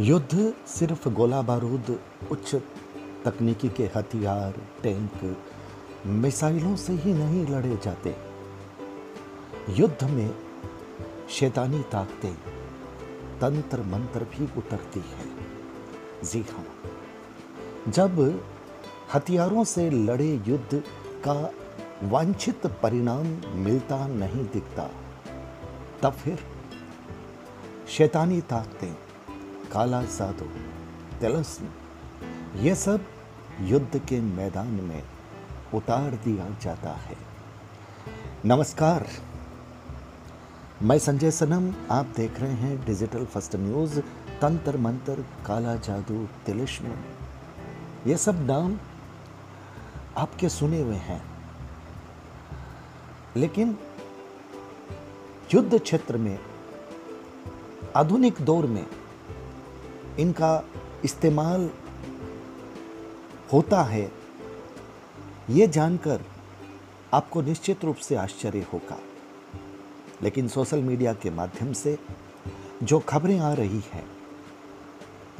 युद्ध सिर्फ़ गोला बारूद, उच्च तकनीकी के हथियार, टैंक, मिसाइलों से ही नहीं लड़े जाते। युद्ध में शैतानी ताकतें तंत्र मंत्र भी उतरती है। जी हाँ जब हथियारों से लड़े युद्ध का वांछित परिणाम मिलता नहीं दिखता, तब फिर शैतानी ताकतें काला जादू तिलस्म यह सब युद्ध के मैदान में उतार दिया जाता है। नमस्कार। मैं संजय सनम, आप देख रहे हैं डिजिटल फ़र्स्ट न्यूज़, तंत्र मंत्र, काला जादू तिलिस्म ये सब नाम आपके सुने हुए हैं। लेकिन युद्ध क्षेत्र में, आधुनिक दौर में इनका इस्तेमाल होता है, ये जानकर आपको निश्चित रूप से आश्चर्य होगा। लेकिन सोशल मीडिया के माध्यम से जो खबरें आ रही हैं,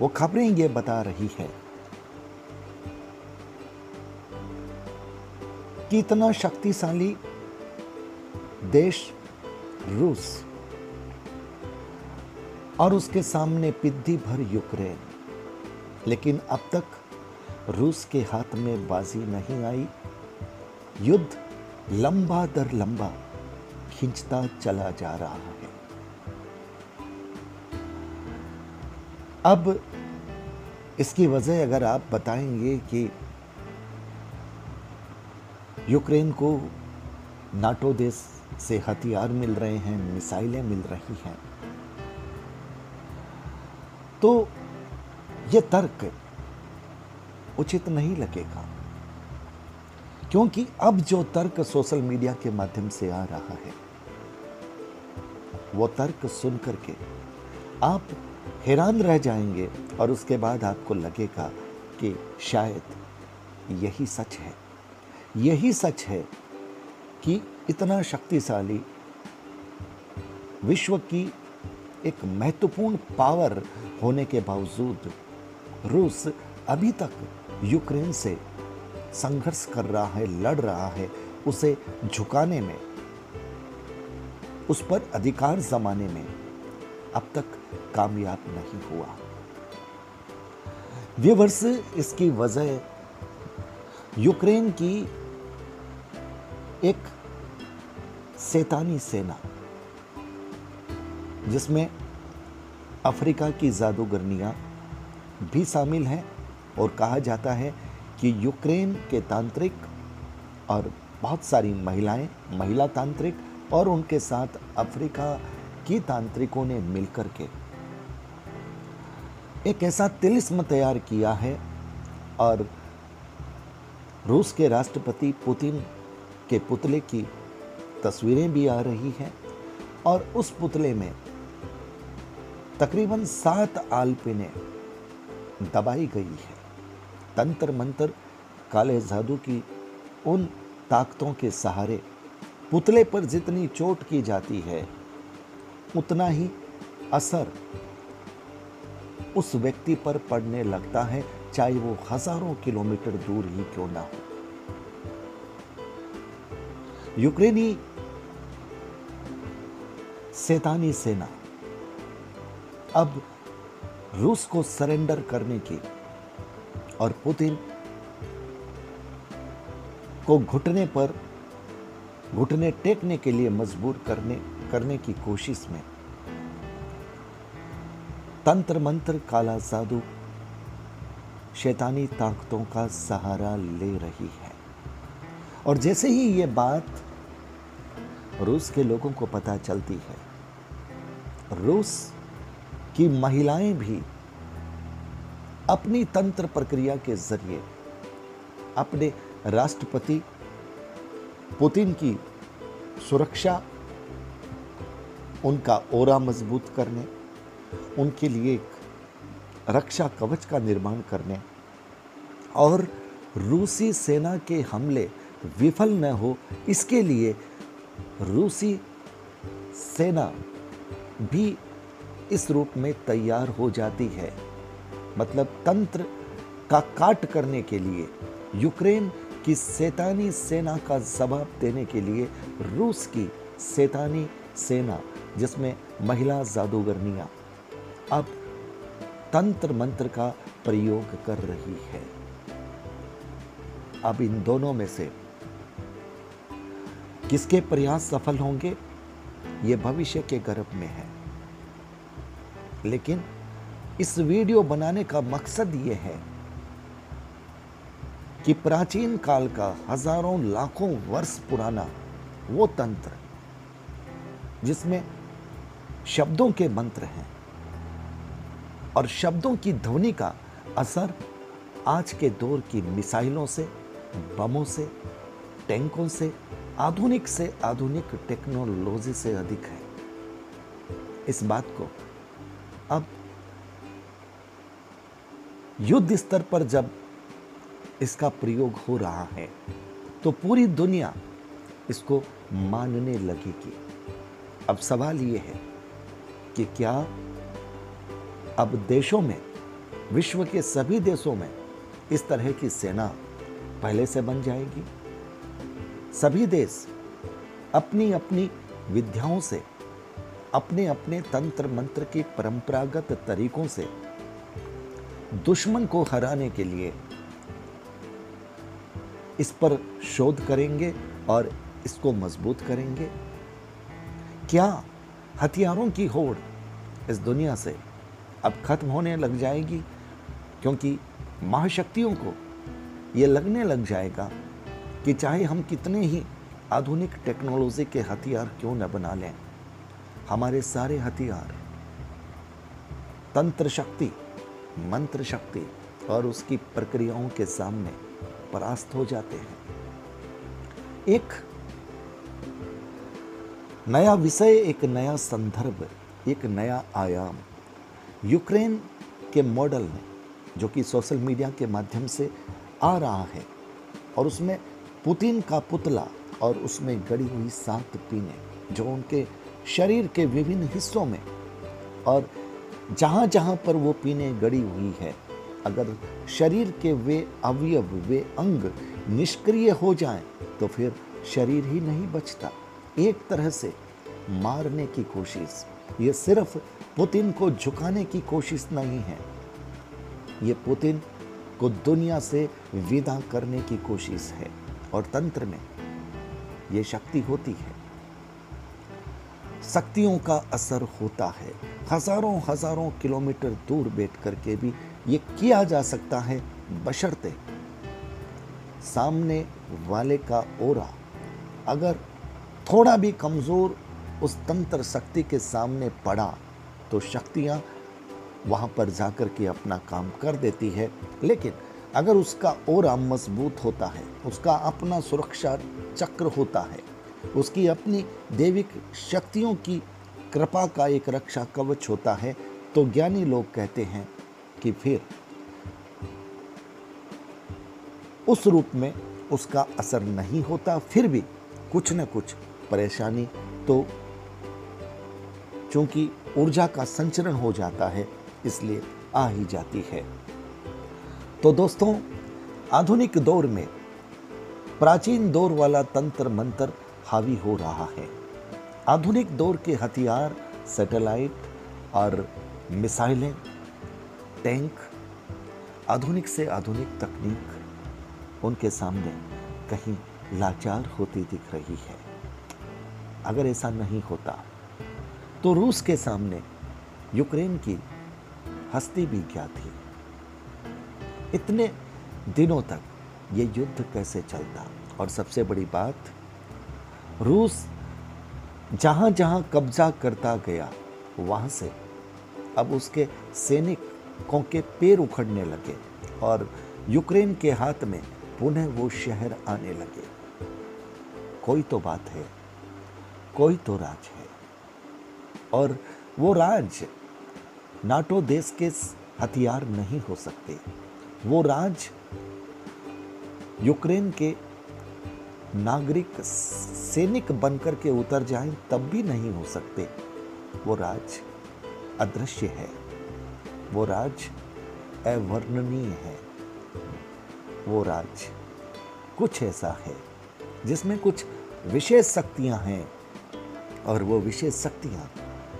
वो खबरें ये बता रही है कि इतना शक्तिशाली देश रूस और उसके सामने पिद्दी भर यूक्रेन। लेकिन अब तक रूस के हाथ में बाजी नहीं आई। युद्ध लंबा दर लंबा खींचता चला जा रहा है। अब इसकी वजह अगर आप बताएँगे कि यूक्रेन को नाटो देश से हथियार मिल रहे हैं, मिसाइलें मिल रही हैं तो ये तर्क उचित नहीं लगेगा। क्योंकि अब जो तर्क सोशल मीडिया के माध्यम से आ रहा है, वो तर्क सुन करके आप हैरान रह जाएँगे और उसके बाद आपको लगेगा कि शायद यही सच है। यही सच है कि इतना शक्तिशाली विश्व की एक महत्वपूर्ण पावर होने के बावजूद रूस अभी तक यूक्रेन से संघर्ष कर रहा है, लड़ रहा है, उसे झुकाने में, उस पर अधिकार जमाने में अब तक कामयाब नहीं हुआ। व्यूवर्स इसकी वजह यूक्रेन की एक सैतानी सेना, जिसमें अफ्रीका की जादूगरनियाँ भी शामिल हैं और कहा जाता है कि यूक्रेन के तांत्रिक और बहुत सारी महिलाएँ, महिला तांत्रिक और उनके साथ अफ्रीका की तांत्रिकों ने मिलकर के एक ऐसा तिलिस्म तैयार किया है और रूस के राष्ट्रपति पुतिन के पुतले की तस्वीरें भी आ रही हैं और उस पुतले में तकरीबन सात आलपिने दबाई गई है। तंत्र मंत्र काले जादू की उन ताकतों के सहारे पुतले पर जितनी चोट की जाती है, उतना ही असर उस व्यक्ति पर पड़ने लगता है, चाहे वो हज़ारों किलोमीटर दूर ही क्यों ना हो। यूक्रेनी सैतानी सेना अब रूस को सरेंडर करने की और पुतिन को घुटने पर, घुटने टेकने के लिए मजबूर करने करने की कोशिश में तंत्र मंत्र काला जादू शैतानी ताकतों का सहारा ले रही है। और जैसे ही ये बात रूस के लोगों को पता चलती है, रूस की महिलाएँ भी अपनी तंत्र प्रक्रिया के ज़रिए अपने राष्ट्रपति पुतिन की सुरक्षा, उनका ओरा मज़बूत करने, उनके लिए एक रक्षा कवच का निर्माण करने और रूसी सेना के हमले विफल न हो, इसके लिए रूसी सेना भी इस रूप में तैयार हो जाती है। मतलब तंत्र का काट करने के लिए, यूक्रेन की सैतानी सेना का जवाब देने के लिए रूस की सैतानी सेना, जिसमें महिला जादूगरनियाँ अब तंत्र मंत्र का प्रयोग कर रही है। अब इन दोनों में से किसके प्रयास सफल होंगे, ये भविष्य के गर्भ में है। लेकिन इस वीडियो बनाने का मकसद ये है कि प्राचीन काल का हज़ारों लाखों वर्ष पुराना वो तंत्र, जिसमें शब्दों के मंत्र हैं और शब्दों की ध्वनि का असर आज के दौर की मिसाइलों से, बमों से, टैंकों से, आधुनिक से आधुनिक टेक्नोलॉजी से अधिक है। इस बात को अब युद्ध स्तर पर जब इसका प्रयोग हो रहा है तो पूरी दुनिया इसको मानने लगेगी। अब सवाल ये है कि क्या अब देशों में, विश्व के सभी देशों में इस तरह की सेना पहले से बन जाएगी? सभी देश अपनी अपनी विद्याओं से अपने अपने तंत्र मंत्र की परंपरागत तरीकों से दुश्मन को हराने के लिए इस पर शोध करेंगे और इसको मज़बूत करेंगे। क्या हथियारों की होड़ इस दुनिया से अब खत्म होने लग जाएगी? क्योंकि महाशक्तियों को ये लगने लग जाएगा कि चाहे हम कितने ही आधुनिक टेक्नोलॉजी के हथियार क्यों न बना लें। हमारे सारे हथियार, तंत्र शक्ति, मंत्र शक्ति और उसकी प्रक्रियाओं के सामने परास्त हो जाते हैं। एक नया विषय, एक नया संदर्भ, एक नया आयाम। यूक्रेन के मॉडल में, जो कि सोशल मीडिया के माध्यम से आ रहा है, और उसमें पुतिन का पुतला और उसमें गड़ी हुई सात पीने, जो उनके शरीर के विभिन्न हिस्सों में। और जहाँ जहाँ पर वो पीने गड़ी हुई है, अगर शरीर के वे अवयव, वे अंग निष्क्रिय हो जाएँ तो फिर शरीर ही नहीं बचता। एक तरह से मारने की कोशिश। ये सिर्फ़ पुतिन को झुकाने की कोशिश नहीं है। ये पुतिन को दुनिया से विदा करने की कोशिश है। और तंत्र में ये शक्ति होती है। शक्तियों का असर होता है। हज़ारों हज़ारों किलोमीटर दूर बैठ करके भी ये किया जा सकता है बशर्ते। सामने वाले का ओरा, अगर थोड़ा भी कमज़ोर उस तंत्र शक्ति के सामने पड़ा तो शक्तियाँ वहाँ पर जाकर के अपना काम कर देती है। लेकिन अगर उसका ओरा मज़बूत होता है, उसका अपना सुरक्षा चक्र होता है उसकी अपनी देविक शक्तियों की कृपा का एक रक्षा कवच होता है। तो ज्ञानी लोग कहते हैं कि फिर उस रूप में उसका असर नहीं होता, फिर भी कुछ न कुछ परेशानी। तो चूँकि ऊर्जा का संचरण हो जाता है, इसलिए आ ही जाती है। तो दोस्तों, आधुनिक दौर में प्राचीन दौर वाला तंत्र मंत्र हावी हो रहा है। आधुनिक दौर के हथियार, सैटेलाइट और मिसाइलें, टैंक, आधुनिक से आधुनिक तकनीक उनके सामने कहीं लाचार होती दिख रही है। अगर ऐसा नहीं होता तो रूस के सामने यूक्रेन की हस्ती भी क्या थी? इतने दिनों तक ये युद्ध कैसे चलता? और सबसे बड़ी बात रूस जहाँ जहाँ कब्जा करता गया, वहाँ से अब उसके सैनिकों के पैर उखड़ने लगे और यूक्रेन के हाथ में पुनः वो शहर आने लगे। कोई तो बात है, कोई तो राज है और वो राज नाटो देश के हथियार नहीं हो सकते। वो राज यूक्रेन के नागरिक सैनिक बनकर के उतर जाएँ, तब भी नहीं हो सकते। वो राज अदृश्य है। वो राज अवर्णनीय है। वो राज कुछ ऐसा है, जिसमें कुछ विशेष शक्तियाँ हैं, और वो विशेष शक्तियाँ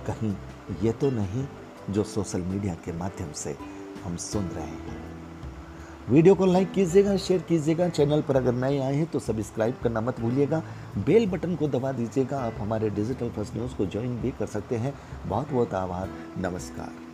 कहीं ये तो नहीं जो सोशल मीडिया के माध्यम से हम सुन रहे हैं। वीडियो को लाइक कीजिएगा, शेयर कीजिएगा, चैनल पर अगर नए आए हैं तो सब्सक्राइब करना मत भूलिएगा। बेल बटन को दबा दीजिएगा, आप हमारे डिजिटल फ़र्स्ट न्यूज़ को ज्वाइन भी कर सकते हैं। बहुत बहुत आभार, नमस्कार।